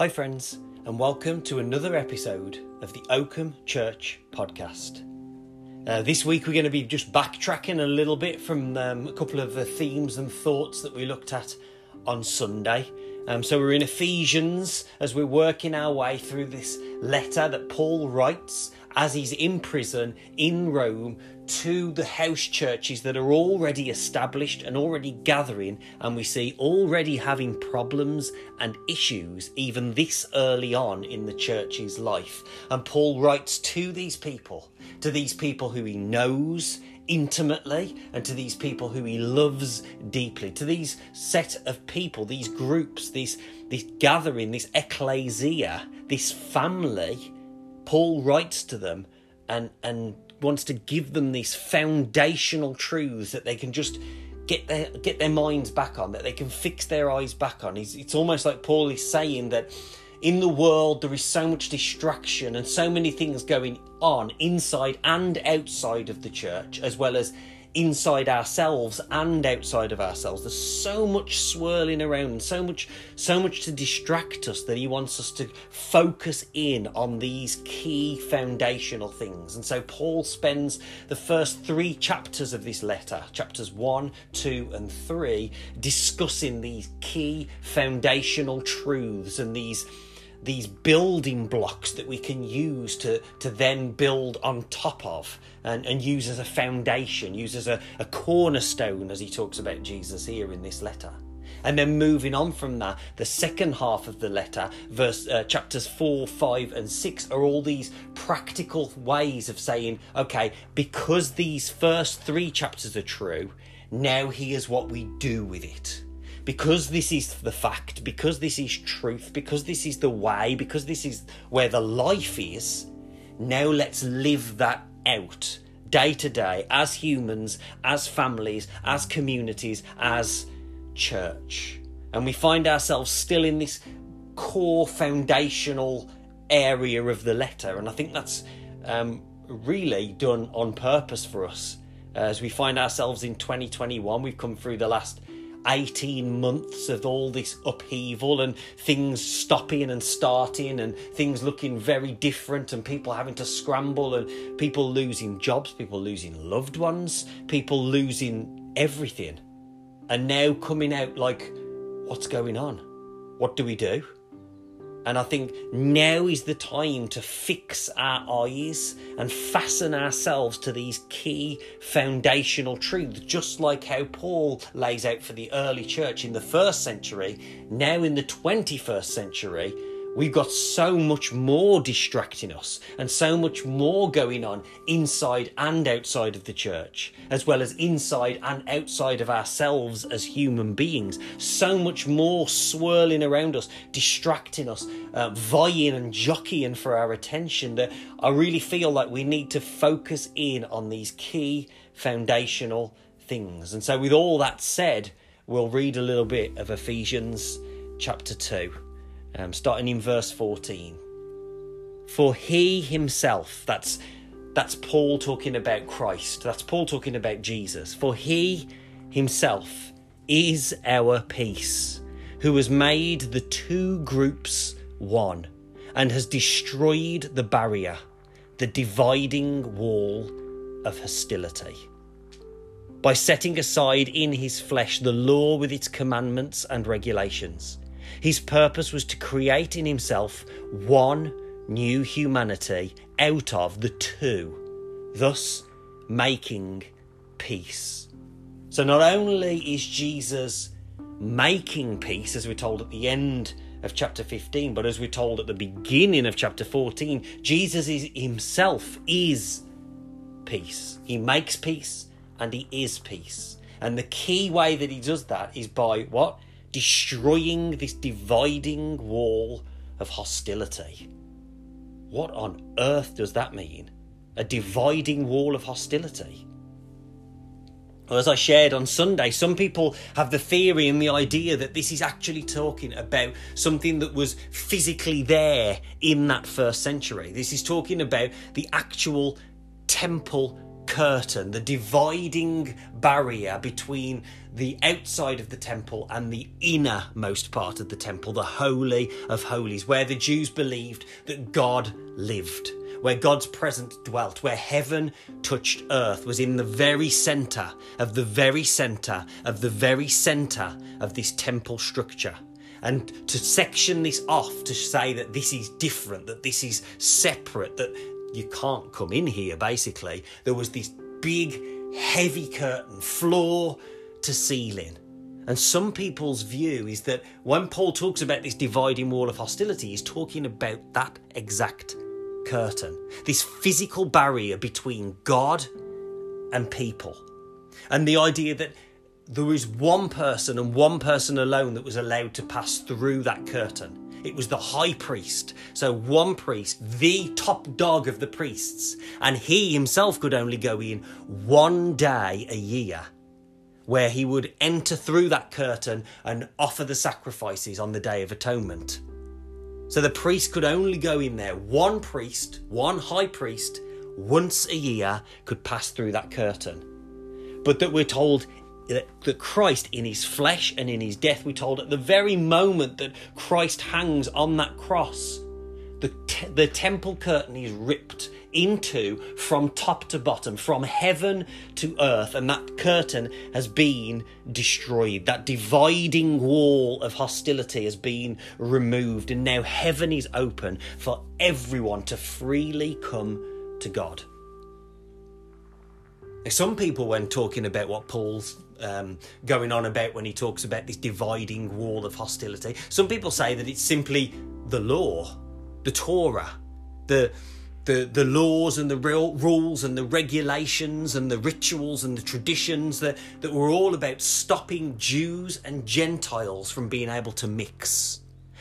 Hi, friends, and welcome to another episode of the Oakham Church podcast. Uh, this week, we're going to be just backtracking a little bit from um, a couple of the themes and thoughts that we looked at on Sunday. Um, so, we're in Ephesians as we're working our way through this letter that Paul writes as he's in prison in Rome to the house churches that are already established and already gathering, and we see already having problems and issues even this early on in the church's life. And Paul writes to these people, to these people who he knows intimately, and to these people who he loves deeply, to these set of people, these groups, this, this gathering, this ecclesia, this family. Paul writes to them and, and wants to give them these foundational truths that they can just get their get their minds back on, that they can fix their eyes back on. It's, it's almost like Paul is saying that in the world there is so much distraction and so many things going on inside and outside of the church, as well as inside ourselves and outside of ourselves. There's so much swirling around, so much, so much to distract us that he wants us to focus in on these key foundational things. And so Paul spends the first three chapters of this letter, chapters one, two, and three, discussing these key foundational truths and these these building blocks that we can use to, to then build on top of and, and use as a foundation, use as a, a cornerstone, as he talks about Jesus here in this letter. And then moving on from that, the second half of the letter, verse uh, chapters four, five, and six, are all these practical ways of saying, okay, because these first three chapters are true, now here's what we do with it because this is the fact, because this is truth, because this is the way, because this is where the life is, now let's live that out day to day as humans, as families, as communities, as church. And we find ourselves still in this core foundational area of the letter. And I think that's um, really done on purpose for us. As we find ourselves in 2021, we've come through the last 18 months of all this upheaval and things stopping and starting and things looking very different and people having to scramble and people losing jobs, people losing loved ones, people losing everything. And now coming out like, what's going on? What do we do? And I think now is the time to fix our eyes and fasten ourselves to these key foundational truths, just like how Paul lays out for the early church in the first century. Now, in the 21st century, We've got so much more distracting us and so much more going on inside and outside of the church, as well as inside and outside of ourselves as human beings. So much more swirling around us, distracting us, uh, vying and jockeying for our attention that I really feel like we need to focus in on these key foundational things. And so, with all that said, we'll read a little bit of Ephesians chapter 2 um, starting in verse 14. For he himself, that's that's Paul talking about Christ. That's Paul talking about Jesus. For he himself is our peace, who has made the two groups one and has destroyed the barrier, the dividing wall of hostility. By setting aside in his flesh the law with its commandments and regulations his purpose was to create in himself one new humanity out of the two, thus making peace. So not only is Jesus making peace, as we're told at the end of chapter 15, but as we're told at the beginning of chapter 14, Jesus is himself is peace. He makes peace and he is peace. And the key way that he does that is by what? Destroying this dividing wall of hostility. What on earth does that mean? A dividing wall of hostility? Well, as I shared on Sunday, some people have the theory and the idea that this is actually talking about something that was physically there in that first century. This is talking about the actual temple curtain, the dividing barrier between the outside of the temple and the innermost part of the temple, the Holy of Holies, where the Jews believed that God lived, where God's presence dwelt, where heaven touched earth, was in the very centre of the very centre of the very centre of this temple structure. And to section this off, to say that this is different, that this is separate, that you can't come in here, basically, there was this big, heavy curtain, floor to ceiling. And some people's view is that when Paul talks about this dividing wall of hostility, he's talking about that exact curtain, this physical barrier between God and people. And the idea that there was one person and one person alone that was allowed to pass through that curtain. It was the high priest. So, one priest, the top dog of the priests, and he himself could only go in one day a year where he would enter through that curtain and offer the sacrifices on the Day of Atonement. So the priest could only go in there. One priest, one high priest, once a year could pass through that curtain. But that we're told that Christ, in his flesh and in his death, we're told at the very moment that Christ hangs on that cross, the, the temple curtain is ripped into from top to bottom, from heaven to earth, and that curtain has been destroyed. That dividing wall of hostility has been removed, and now heaven is open for everyone to freely come to God. Some people, when talking about what Paul's um, going on about when he talks about this dividing wall of hostility, some people say that it's simply the law, the Torah, the the, the laws and the real rules and the regulations and the rituals and the traditions that, that were all about stopping Jews and Gentiles from being able to mix.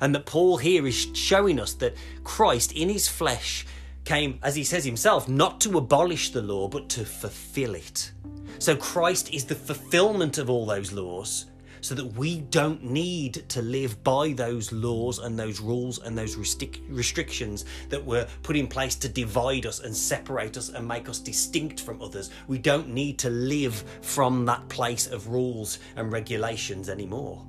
And that Paul here is showing us that Christ in his flesh came, as he says himself, not to abolish the law, but to fulfill it. So Christ is the fulfillment of all those laws so that we don't need to live by those laws and those rules and those restric- restrictions that were put in place to divide us and separate us and make us distinct from others. We don't need to live from that place of rules and regulations anymore.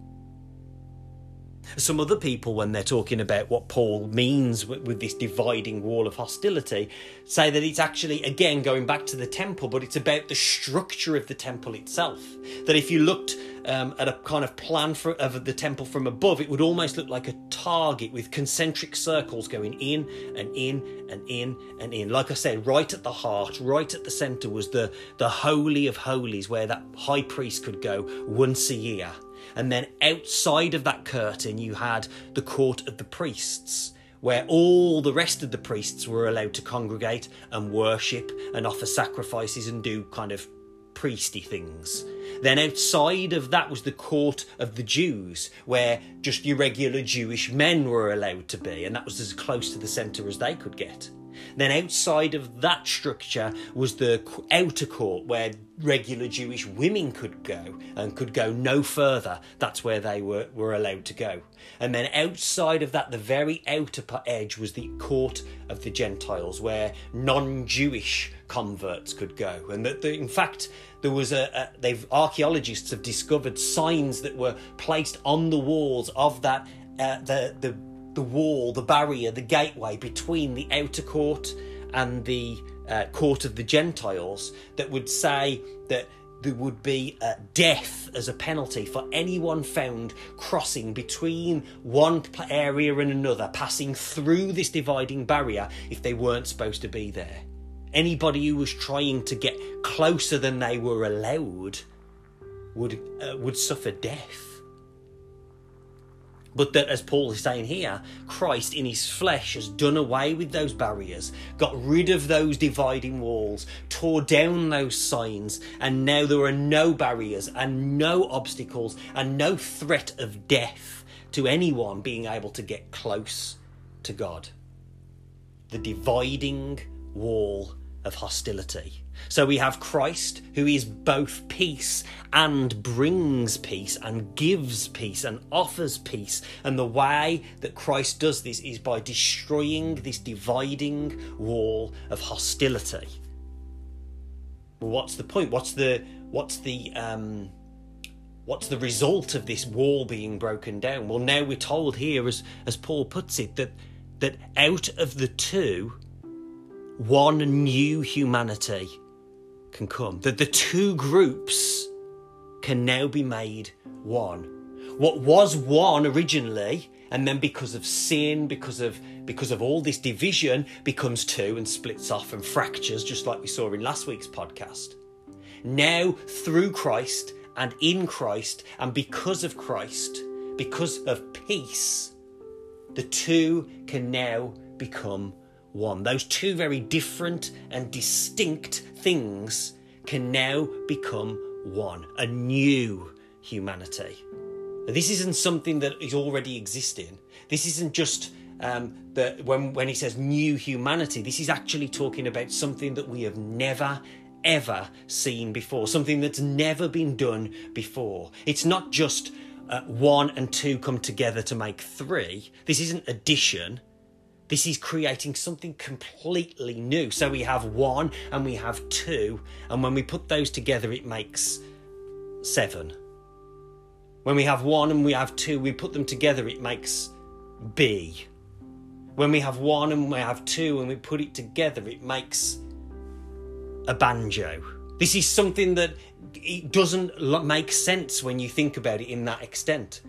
Some other people, when they're talking about what Paul means with, with, this dividing wall of hostility, say that it's actually, again, going back to the temple, but it's about the structure of the temple itself. That if you looked um, at a kind of plan for, of the temple from above, it would almost look like a target with concentric circles going in and in and in and in. Like I said, right at the heart, right at the centre was the, the Holy of Holies, where that high priest could go once a year and then outside of that curtain, you had the court of the priests, where all the rest of the priests were allowed to congregate and worship and offer sacrifices and do kind of priesty things. Then outside of that was the court of the Jews, where just your regular Jewish men were allowed to be, and that was as close to the centre as they could get. Then outside of that structure was the outer court where regular Jewish women could go and could go no further. That's where they were, were allowed to go. And then outside of that, the very outer edge was the court of the Gentiles where non Jewish converts could go. And that, the, in fact, there was a, a they've archaeologists have discovered signs that were placed on the walls of that uh, the the the wall, the barrier, the gateway between the outer court and the uh, court of the Gentiles that would say that there would be death as a penalty for anyone found crossing between one area and another, passing through this dividing barrier if they weren't supposed to be there. Anybody who was trying to get closer than they were allowed would uh, would suffer death. But that, as Paul is saying here, Christ in his flesh has done away with those barriers, got rid of those dividing walls, tore down those signs, and now there are no barriers and no obstacles and no threat of death to anyone being able to get close to God. The dividing wall of hostility. So we have Christ, who is both peace and brings peace and gives peace and offers peace. And the way that Christ does this is by destroying this dividing wall of hostility. What's the point? What's the what's the um, what's the result of this wall being broken down? Well, now we're told here, as as Paul puts it, that that out of the two, one new humanity can come. That the two groups can now be made one. What was one originally, and then because of sin, because of because of all this division, becomes two and splits off and fractures, just like we saw in last week's podcast. Now, through Christ and in Christ, and because of Christ, because of peace, the two can now become one. Those two very different and distinct things can now become one, a new humanity. This isn't something that is already existing. This isn't just um, that when, when he says new humanity, this is actually talking about something that we have never ever seen before, something that's never been done before. It's not just uh, one and two come together to make three. This isn't addition. This is creating something completely new. So we have one and we have two, and when we put those together, it makes seven. When we have one and we have two, we put them together, it makes B. When we have one and we have two and we put it together, it makes a banjo. This is something that it doesn't make sense when you think about it in that extent.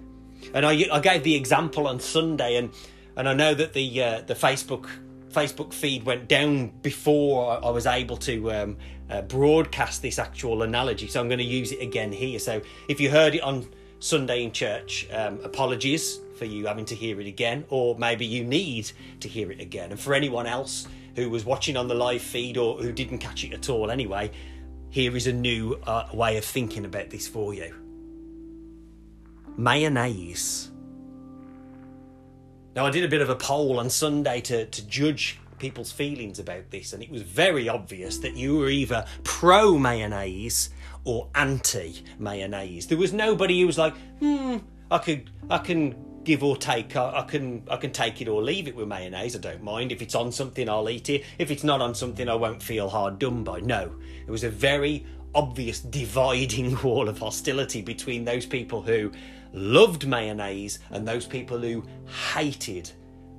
And I, I gave the example on Sunday, and and I know that the uh, the Facebook Facebook feed went down before I was able to um, uh, broadcast this actual analogy. So I'm going to use it again here. So if you heard it on Sunday in church, um, apologies for you having to hear it again, or maybe you need to hear it again. And for anyone else who was watching on the live feed or who didn't catch it at all anyway, here is a new uh, way of thinking about this for you. Mayonnaise. Now, I did a bit of a poll on Sunday to, to judge people's feelings about this, and it was very obvious that you were either pro mayonnaise or anti mayonnaise. There was nobody who was like, hmm, I could, I can give or take. I, I, can I can take it or leave it with mayonnaise. I don't mind. If it's on something, I'll eat it. If it's not on something, I won't feel hard done by. No, it was a very obvious dividing wall of hostility between those people who loved mayonnaise and those people who hated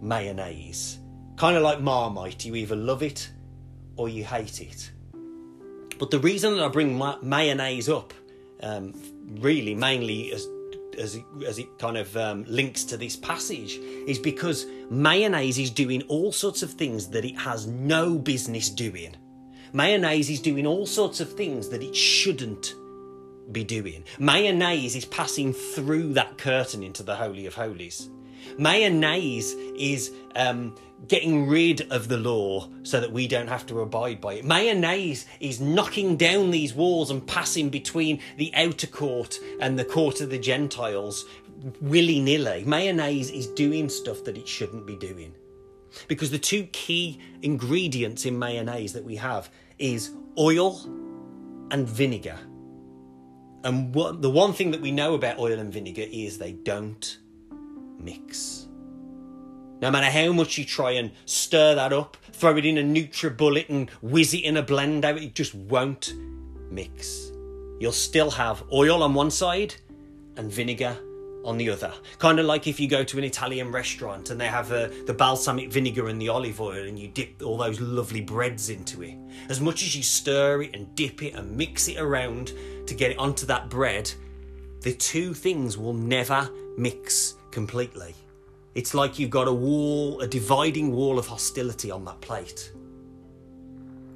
mayonnaise. Kind of like Marmite, you either love it or you hate it. But the reason that I bring mayonnaise up, um, really mainly as as it, as it kind of um, links to this passage is because mayonnaise is doing all sorts of things that it has no business doing. Mayonnaise is doing all sorts of things that it shouldn't be doing. Mayonnaise is passing through that curtain into the Holy of Holies. Mayonnaise is um, getting rid of the law so that we don't have to abide by it. Mayonnaise is knocking down these walls and passing between the outer court and the court of the Gentiles willy nilly. Mayonnaise is doing stuff that it shouldn't be doing. Because the two key ingredients in mayonnaise that we have is oil and vinegar. And what, the one thing that we know about oil and vinegar is they don't mix. No matter how much you try and stir that up, throw it in a NutriBullet and whiz it in a blender, it just won't mix. You'll still have oil on one side and vinegar on the other. Kind of like if you go to an Italian restaurant and they have uh, the balsamic vinegar and the olive oil and you dip all those lovely breads into it. As much as you stir it and dip it and mix it around to get it onto that bread, the two things will never mix completely. It's like you've got a wall, a dividing wall of hostility on that plate.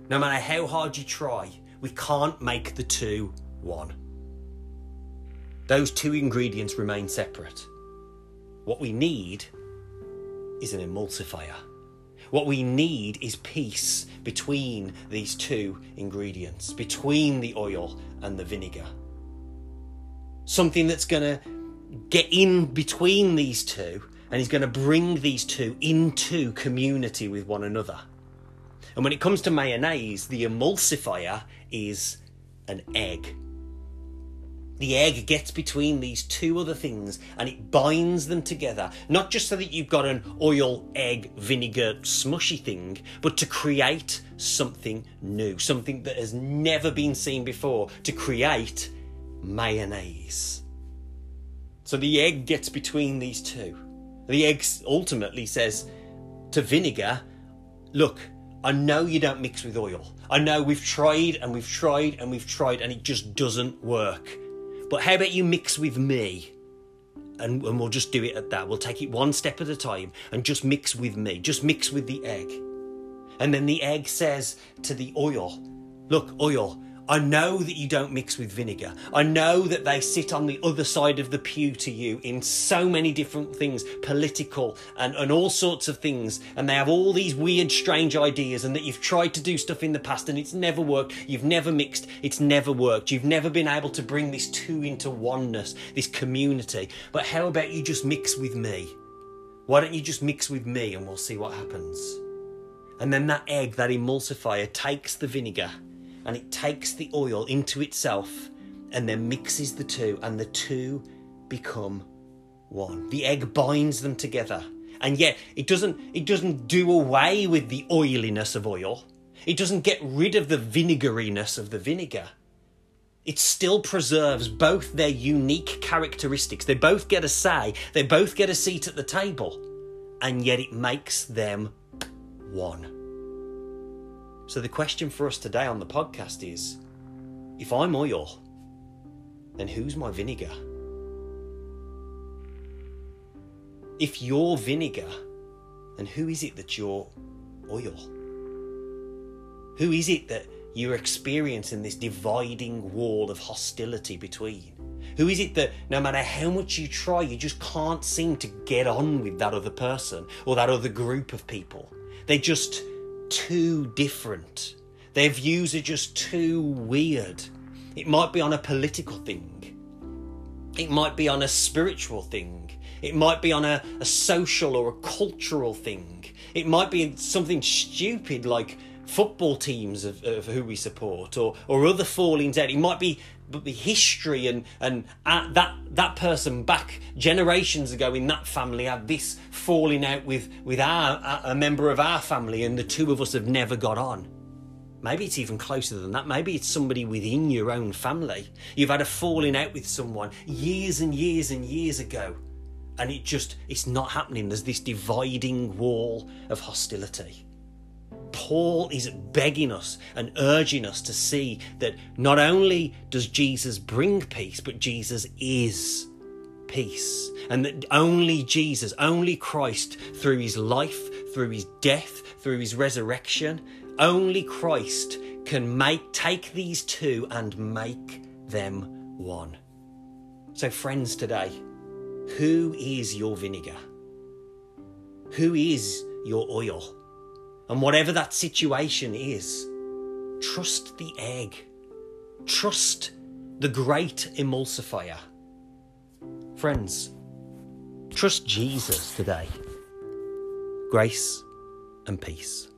No matter how hard you try, we can't make the two one. Those two ingredients remain separate. What we need is an emulsifier. What we need is peace between these two ingredients, between the oil and the vinegar. Something that's going to get in between these two and he's going to bring these two into community with one another. And when it comes to mayonnaise, the emulsifier is an egg. The egg gets between these two other things and it binds them together, not just so that you've got an oil, egg, vinegar, smushy thing, but to create something new, something that has never been seen before, to create mayonnaise. So the egg gets between these two. The egg ultimately says to vinegar, Look, I know you don't mix with oil. I know we've tried and we've tried and we've tried and it just doesn't work. But how about you mix with me? And, and we'll just do it at that. We'll take it one step at a time and just mix with me. Just mix with the egg. And then the egg says to the oil, Look, oil, I know that you don't mix with vinegar. I know that they sit on the other side of the pew to you in so many different things, political and, and all sorts of things. And they have all these weird, strange ideas, and that you've tried to do stuff in the past and it's never worked. You've never mixed, it's never worked. You've never been able to bring this two into oneness, this community. But how about you just mix with me? Why don't you just mix with me and we'll see what happens? And then that egg, that emulsifier, takes the vinegar and it takes the oil into itself and then mixes the two, and the two become one. The egg binds them together. And yet it doesn't it doesn't do away with the oiliness of oil. It doesn't get rid of the vinegariness of the vinegar. It still preserves both their unique characteristics. They both get a say, they both get a seat at the table, and yet it makes them one. So, the question for us today on the podcast is if I'm oil, then who's my vinegar? If you're vinegar, then who is it that you're oil? Who is it that you're experiencing this dividing wall of hostility between? Who is it that no matter how much you try, you just can't seem to get on with that other person or that other group of people? They just too different. Their views are just too weird. It might be on a political thing, it might be on a spiritual thing, it might be on a, a social or a cultural thing, it might be something stupid like football teams of, of who we support or, or other fallings out. It might be but the history and and uh, that that person back generations ago in that family had this falling out with with our a member of our family and the two of us have never got on. Maybe it's even closer than that. Maybe it's somebody within your own family. You've had a falling out with someone years and years and years ago and it just it's not happening. There's this dividing wall of hostility Paul is begging us and urging us to see that not only does Jesus bring peace, but Jesus is peace. And that only Jesus, only Christ, through his life, through his death, through his resurrection, only Christ can make take these two and make them one. So, friends, today, who is your vinegar? Who is your oil? And whatever that situation is, trust the egg. Trust the great emulsifier. Friends, trust Jesus today. Grace and peace.